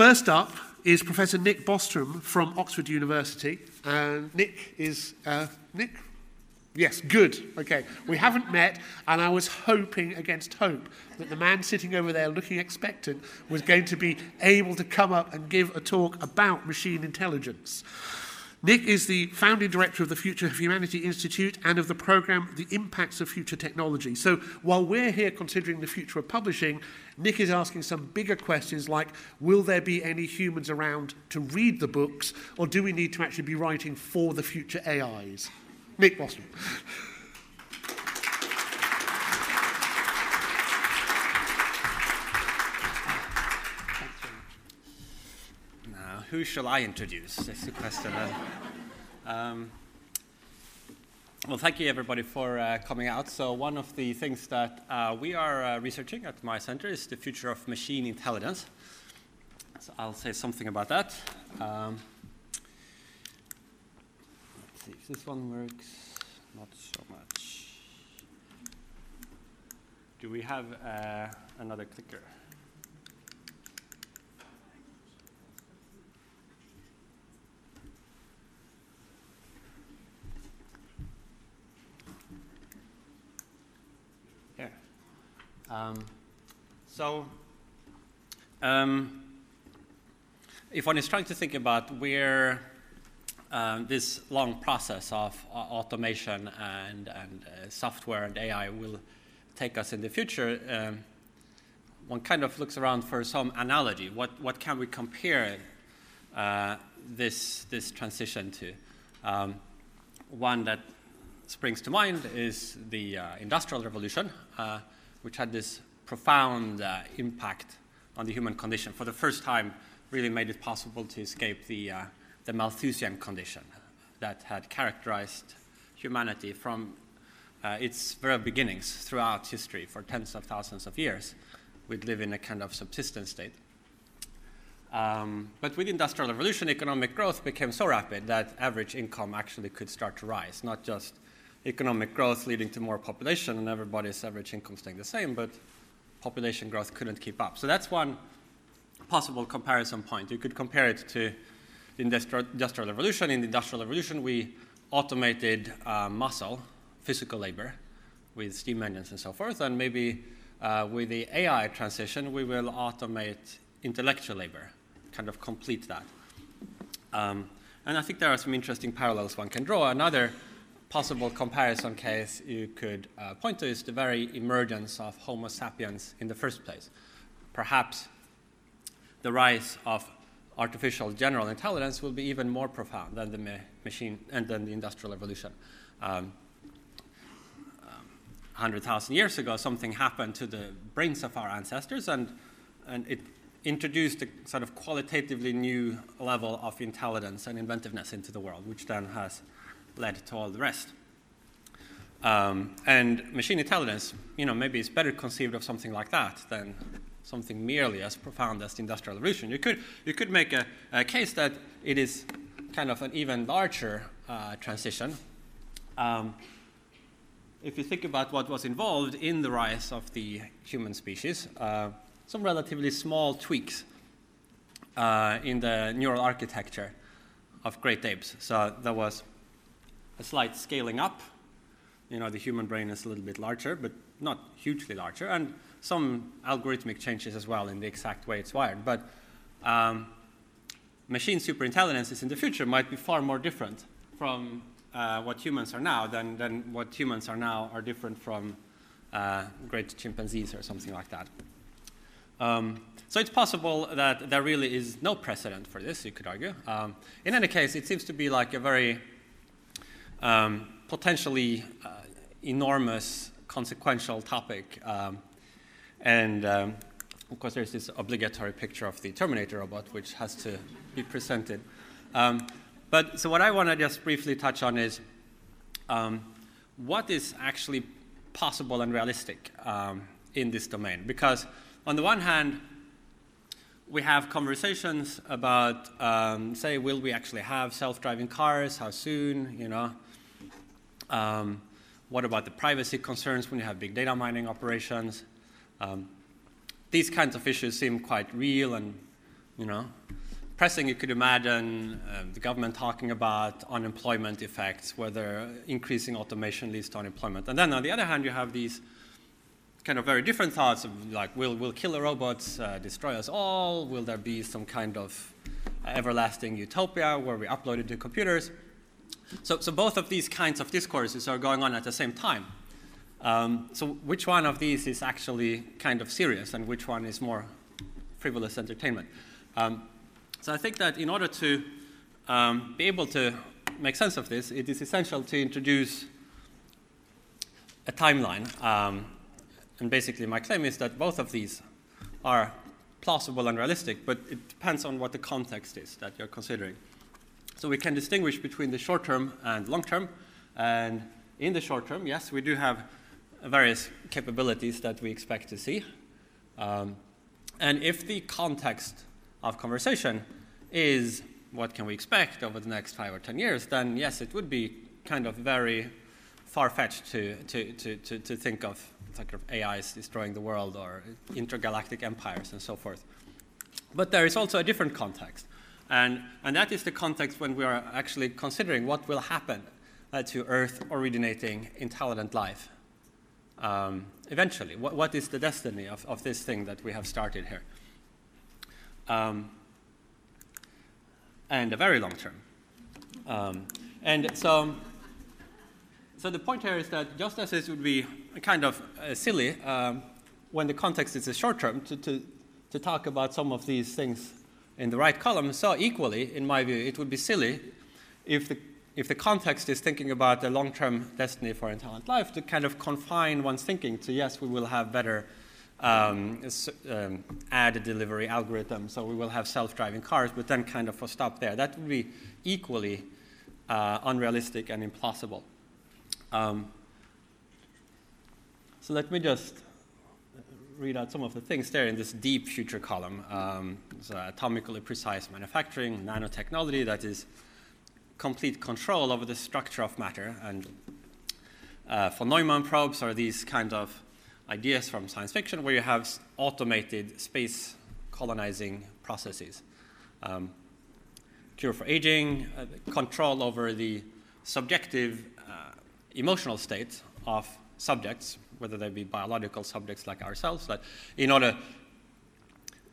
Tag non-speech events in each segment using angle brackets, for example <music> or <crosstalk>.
First up is Professor Nick Bostrom from Oxford University. And Nick is, uh, Nick? Yes, good. Okay. We haven't met, and I was hoping against hope that the man sitting over there looking expectant was going to be able to come up and give a talk about machine intelligence. Nick is the founding director of the Future of Humanity Institute and of the program The Impacts of Future Technology. So while we're here considering the future of publishing, Nick is asking some bigger questions like will there be any humans around to read the books, or do we need to actually be writing for the future AIs? Nick Bostrom. <laughs> who shall I introduce? That's the question. Um, well, thank you everybody for uh, coming out. So one of the things that uh, we are uh, researching at my center is the future of machine intelligence. So I'll say something about that. Um, let's see if this one works. Not so much. Do we have uh, another clicker? Um, so, um, if one is trying to think about where um, this long process of uh, automation and, and uh, software and AI will take us in the future, um, one kind of looks around for some analogy. What, what can we compare uh, this, this transition to? Um, one that springs to mind is the uh, Industrial Revolution. Uh, which had this profound uh, impact on the human condition. For the first time, really made it possible to escape the, uh, the Malthusian condition that had characterized humanity from uh, its very beginnings throughout history for tens of thousands of years. We'd live in a kind of subsistence state. Um, but with Industrial Revolution, economic growth became so rapid that average income actually could start to rise, not just economic growth leading to more population and everybody's average income staying the same, but population growth couldn't keep up. So that's one possible comparison point. You could compare it to the Industrial Revolution. In the Industrial Revolution, we automated uh, muscle, physical labor, with steam engines and so forth, and maybe uh, with the AI transition, we will automate intellectual labor, kind of complete that. Um, and I think there are some interesting parallels one can draw. Another possible comparison case you could uh, point to is the very emergence of Homo sapiens in the first place. Perhaps the rise of artificial general intelligence will be even more profound than the ma- machine and than the industrial revolution. Um, um, 100,000 years ago, something happened to the brains of our ancestors, and, and it introduced a sort of qualitatively new level of intelligence and inventiveness into the world, which then has led to all the rest. Um, and machine intelligence, you know, maybe it's better conceived of something like that than something merely as profound as the Industrial Revolution. You could, you could make a, a case that it is kind of an even larger uh, transition. Um, if you think about what was involved in the rise of the human species, uh, some relatively small tweaks uh, in the neural architecture of great apes. So there was a slight scaling up. You know, the human brain is a little bit larger, but not hugely larger, and some algorithmic changes as well in the exact way it's wired. But um, machine superintelligences in the future might be far more different from uh, what humans are now than, than what humans are now are different from uh, great chimpanzees or something like that. Um, so it's possible that there really is no precedent for this, you could argue. Um, in any case, it seems to be like a very um, potentially uh, enormous consequential topic. Um, and um, of course, there's this obligatory picture of the Terminator robot, which has to be presented. Um, but so, what I want to just briefly touch on is um, what is actually possible and realistic um, in this domain. Because, on the one hand, we have conversations about, um, say, will we actually have self-driving cars? How soon? You know, um, what about the privacy concerns when you have big data mining operations? Um, these kinds of issues seem quite real and you know, pressing, you could imagine um, the government talking about unemployment effects, whether increasing automation leads to unemployment. And then on the other hand, you have these kind of very different thoughts of like, will, will killer robots uh, destroy us all? Will there be some kind of everlasting utopia where we upload it to computers? So, so both of these kinds of discourses are going on at the same time. Um, so which one of these is actually kind of serious and which one is more frivolous entertainment? Um, so I think that in order to um, be able to make sense of this, it is essential to introduce a timeline. Um, and basically, my claim is that both of these are plausible and realistic, but it depends on what the context is that you're considering. So we can distinguish between the short term and long term. And in the short term, yes, we do have various capabilities that we expect to see. Um, and if the context of conversation is what can we expect over the next five or ten years, then yes, it would be kind of very far-fetched to, to, to, to, to think of like AIs destroying the world or intergalactic empires and so forth. But there is also a different context. And, and that is the context when we are actually considering what will happen uh, to Earth originating intelligent life um, eventually. What, what is the destiny of, of this thing that we have started here? um, and a very long term. Um, and so, so the point here is that just as it would be kind of uh, silly um, when the context is a short term to, to, to talk about some of these things in the right column, so equally, in my view, it would be silly if the, if the context is thinking about the long term destiny for intelligent life to kind of confine one's thinking to, yes, we will have better um, um, ad delivery algorithm, so we will have self-driving cars, but then kind of stop there. That would be equally uh, unrealistic and implausible. Um, so let me just read out some of the things there in this deep future column. Um, so atomically precise manufacturing, nanotechnology, that is complete control over the structure of matter. And uh, von Neumann probes are these kind of ideas from science fiction where you have automated space colonizing processes. Um, cure for aging, uh, control over the subjective uh, emotional state of subjects, whether they be biological subjects like ourselves, that in order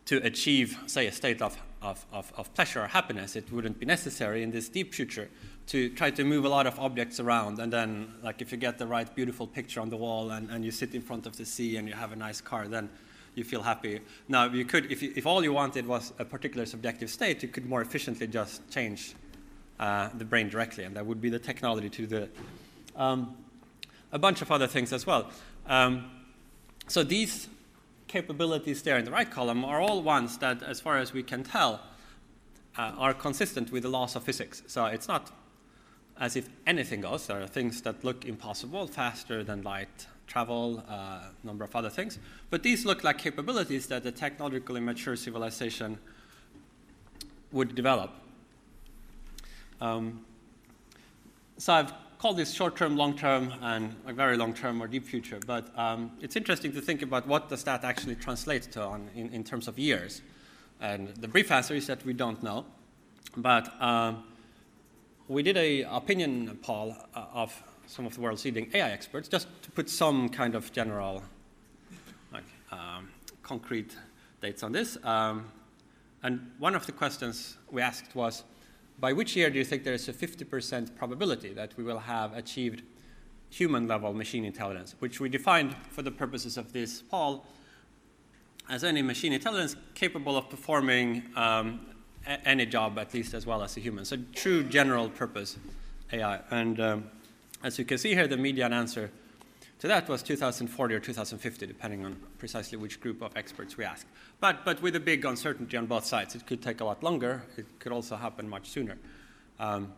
to achieve, say, a state of, of, of, of pleasure or happiness, it wouldn't be necessary in this deep future to try to move a lot of objects around. And then, like, if you get the right beautiful picture on the wall and, and you sit in front of the sea and you have a nice car, then you feel happy. Now, you could, if, you, if all you wanted was a particular subjective state, you could more efficiently just change uh, the brain directly, and that would be the technology to do it. Um, a bunch of other things as well. Um, so these capabilities there in the right column are all ones that, as far as we can tell, uh, are consistent with the laws of physics. So it's not as if anything goes. There are things that look impossible, faster than light travel, a uh, number of other things. But these look like capabilities that a technologically mature civilization would develop. Um, so I've called this short-term, long-term, and a very long-term or deep future. But um, it's interesting to think about what does that actually translate to on, in, in terms of years. And the brief answer is that we don't know. But um, we did a opinion poll uh, of some of the world's leading AI experts, just to put some kind of general, like, um, concrete dates on this. Um, and one of the questions we asked was, by which year do you think there is a 50% probability that we will have achieved human-level machine intelligence, which we defined for the purposes of this poll as any machine intelligence capable of performing um, any job at least as well as a human. So true general purpose AI. And um, as you can see here, the median answer to that was 2040 or 2050, depending on precisely which group of experts we ask. But, but with a big uncertainty on both sides, it could take a lot longer. It could also happen much sooner. Um,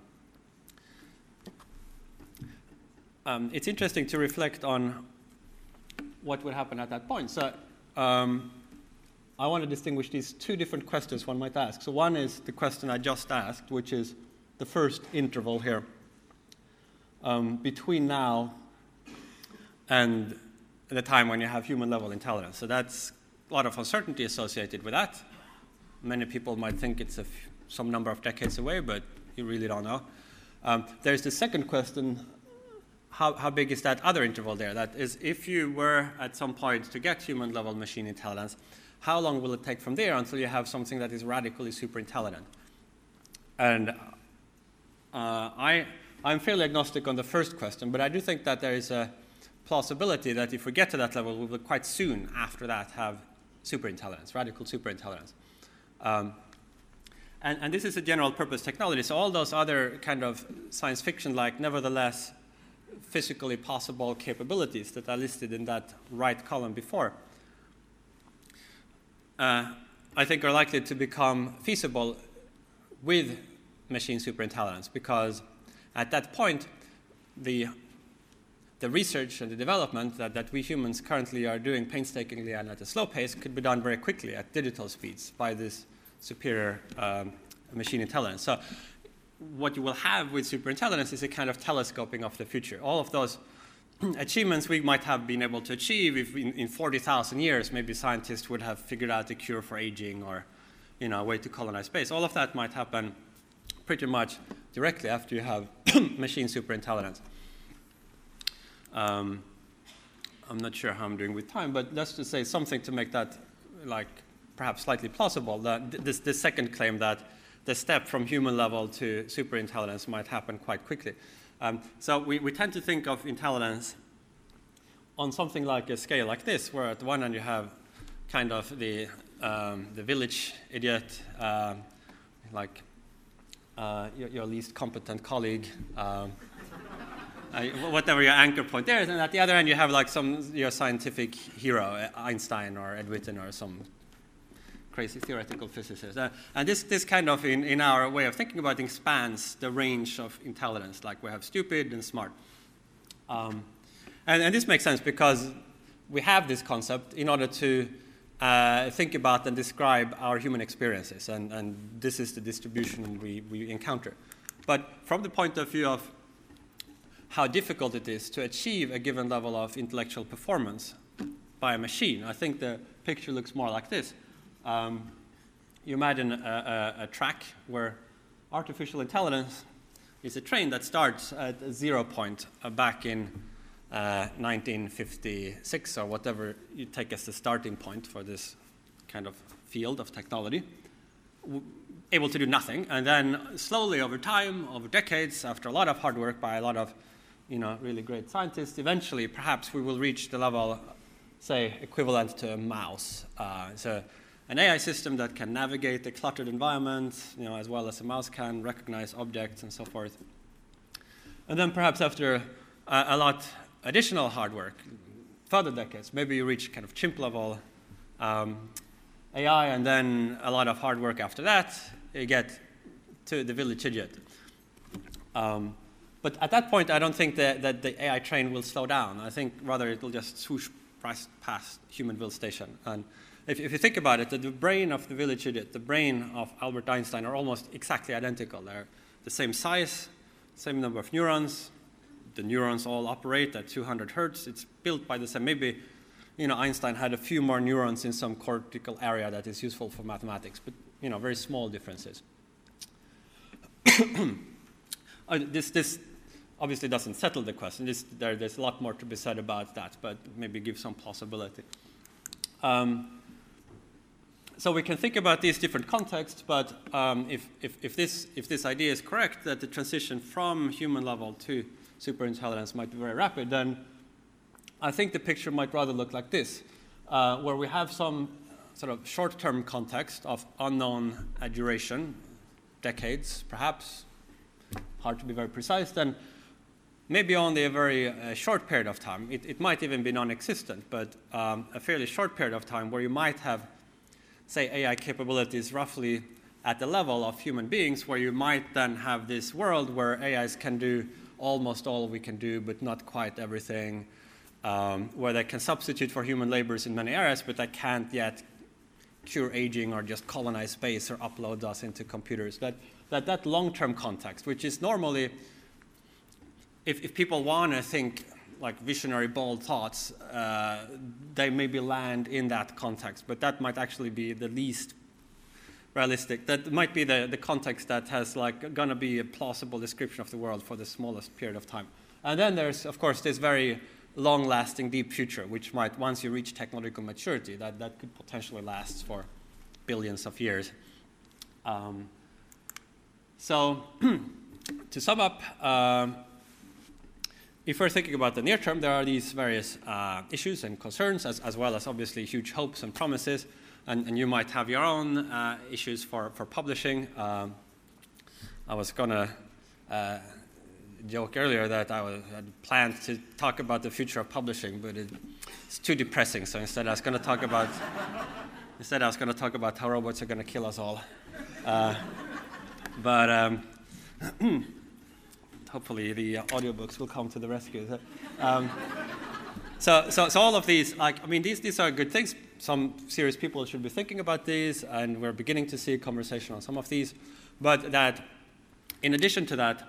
um, it's interesting to reflect on what would happen at that point. So um, I want to distinguish these two different questions one might ask. So, one is the question I just asked, which is the first interval here um, between now and the time when you have human level intelligence. So, that's a lot of uncertainty associated with that. Many people might think it's some number of decades away, but you really don't know. Um, there's the second question how, how big is that other interval there? That is, if you were at some point to get human level machine intelligence, how long will it take from there until you have something that is radically super intelligent? And uh, I, I'm fairly agnostic on the first question, but I do think that there is a plausibility that if we get to that level, we will quite soon after that have superintelligence, radical superintelligence. Um, and, and, this is a general purpose technology, so all those other kind of science fiction like, nevertheless, physically possible capabilities that are listed in that right column before, uh, I think are likely to become feasible with machine superintelligence because at that point, the, the research and the development that, that we humans currently are doing painstakingly and at a slow pace could be done very quickly at digital speeds by this superior um, machine intelligence. So what you will have with superintelligence is a kind of telescoping of the future. All of those <clears throat> achievements we might have been able to achieve if in, in 40,000 years maybe scientists would have figured out a cure for aging or you know, a way to colonize space. All of that might happen pretty much directly after you have <clears throat> machine superintelligence. Um, I'm not sure how I'm doing with time, but let's just say something to make that like perhaps slightly plausible. That this, this second claim that the step from human level to superintelligence might happen quite quickly. Um, so we, we tend to think of intelligence on something like a scale like this, where at one end you have kind of the, um, the village idiot, uh, like uh, your, your, least competent colleague, um, uh, whatever your anchor point there is, and at the other end you have like some your scientific hero, Einstein or Ed Witten or some crazy theoretical physicist. Uh, and this, this kind of, in, in our way of thinking about expands the range of intelligence. Like we have stupid and smart. Um, and, and, this makes sense because we have this concept in order to uh, think about and describe our human experiences. And, and this is the distribution we, we encounter. But from the point of view of how difficult it is to achieve a given level of intellectual performance by a machine, I think the picture looks more like this. Um, you imagine a, a, a, track where artificial intelligence is a train that starts at zero point uh, back in uh, 1956 or whatever you take as the starting point for this kind of field of technology, able to do nothing. And then slowly over time, over decades, after a lot of hard work by a lot of you know, really great scientists, eventually perhaps we will reach the level, say, equivalent to a mouse. Uh, so an AI system that can navigate a cluttered environment, you know, as well as a mouse can, recognize objects, and so forth. And then perhaps after a, a lot additional hard work, further decades, maybe you reach kind of chimp level um, AI, and then a lot of hard work after that, you get to the village idiot. Um, but at that point, I don't think that, that the AI train will slow down. I think rather it will just swoosh past Humanville station. And if, if you think about it, the, the brain of the village idiot, the brain of Albert Einstein are almost exactly identical. They're the same size, same number of neurons. The neurons all operate at 200 hertz. It's built by the same. Maybe, you know, Einstein had a few more neurons in some cortical area that is useful for mathematics, but you know, very small differences. <coughs> Uh, this, this obviously doesn't settle the question. This, there, there's a lot more to be said about that, but maybe give some plausibility. Um, so we can think about these different contexts, but um, if, if, if, this, if this idea is correct, that the transition from human level to superintelligence might be very rapid, then I think the picture might rather look like this, uh, where we have some sort of short-term context of unknown duration, decades perhaps, hard to be very precise, then maybe only a very uh, short period of time. It, it, might even be non-existent, but um, a fairly short period of time where you might have say, AI capabilities roughly at the level of human beings, where you might then have this world where AIs can do almost all we can do, but not quite everything, um, where they can substitute for human labors in many areas, but they can't yet cure aging or just colonize space or upload us into computers. That, that, that long term context, which is normally, if, if people want to think like visionary, bold thoughts, uh, they maybe land in that context, but that might actually be the least realistic. That might be the, the context that has like gonna be a plausible description of the world for the smallest period of time. And then there's, of course, this very long-lasting deep future, which might, once you reach technological maturity, that, that could potentially last for billions of years. Um, so, <clears throat> to sum up, um, if we're thinking about the near term, there are these various uh, issues and concerns, as, as, well as obviously huge hopes and promises. And, and you might have your own uh, issues for, for publishing. Um, I was going to uh, joke earlier that I was, had planned to talk about the future of publishing, but it, it's too depressing. So instead, I was going to talk about instead I was going to talk about how robots are going to kill us all. Uh, but um, <clears throat> hopefully, the audiobooks will come to the rescue. Um, <laughs> so, so, so all of these, like, I mean, these, these are good things. Some serious people should be thinking about these, and we're beginning to see a conversation on some of these. But that, in addition to that,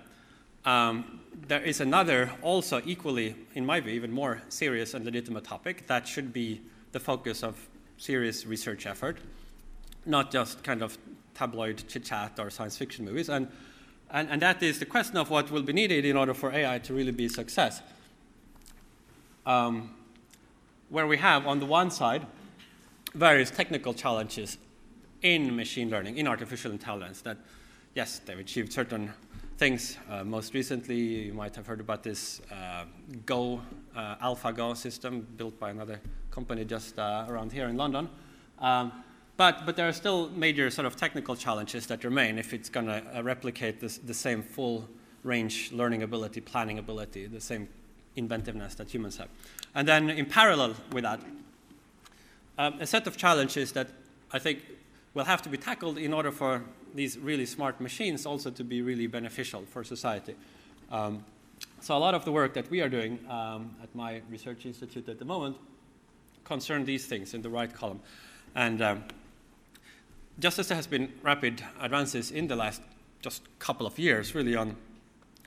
um, there is another, also equally, in my view, even more serious and legitimate topic that should be the focus of serious research effort, not just kind of tabloid chit chat or science fiction movies. And, and, and that is the question of what will be needed in order for AI to really be a success. Um, where we have, on the one side, various technical challenges in machine learning, in artificial intelligence, that, yes, they've achieved certain things. Uh, most recently, you might have heard about this uh, Go, uh, AlphaGo system built by another company just uh, around here in London. Um, but, but there are still major sort of technical challenges that remain if it's going to uh, replicate this, the same full range learning ability, planning ability, the same inventiveness that humans have. And then in parallel with that, um, a set of challenges that I think will have to be tackled in order for these really smart machines also to be really beneficial for society. Um, so a lot of the work that we are doing um, at my research institute at the moment concern these things in the right column. And um, just as there has been rapid advances in the last just couple of years, really, on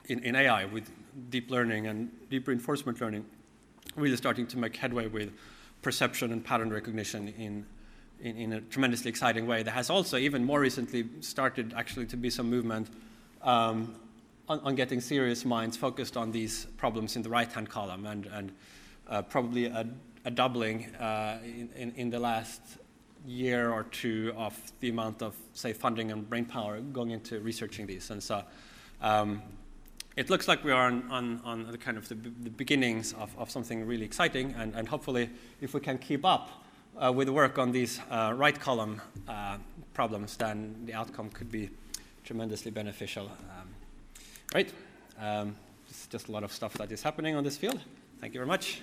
in, in AI with deep learning and deep reinforcement learning, really starting to make headway with perception and pattern recognition in, in, in, a tremendously exciting way. There has also, even more recently, started actually to be some movement um, on, on, getting serious minds focused on these problems in the right hand column, and, and uh, probably a, a doubling uh, in, in, the last year or two of the amount of, say, funding and brain power going into researching these. And so um, it looks like we are on, on, on the kind of the, the beginnings of, of, something really exciting. And, and, hopefully, if we can keep up uh, with work on these uh, right column uh, problems, then the outcome could be tremendously beneficial. Um, right? Um, it's just a lot of stuff that is happening on this field. Thank you very much.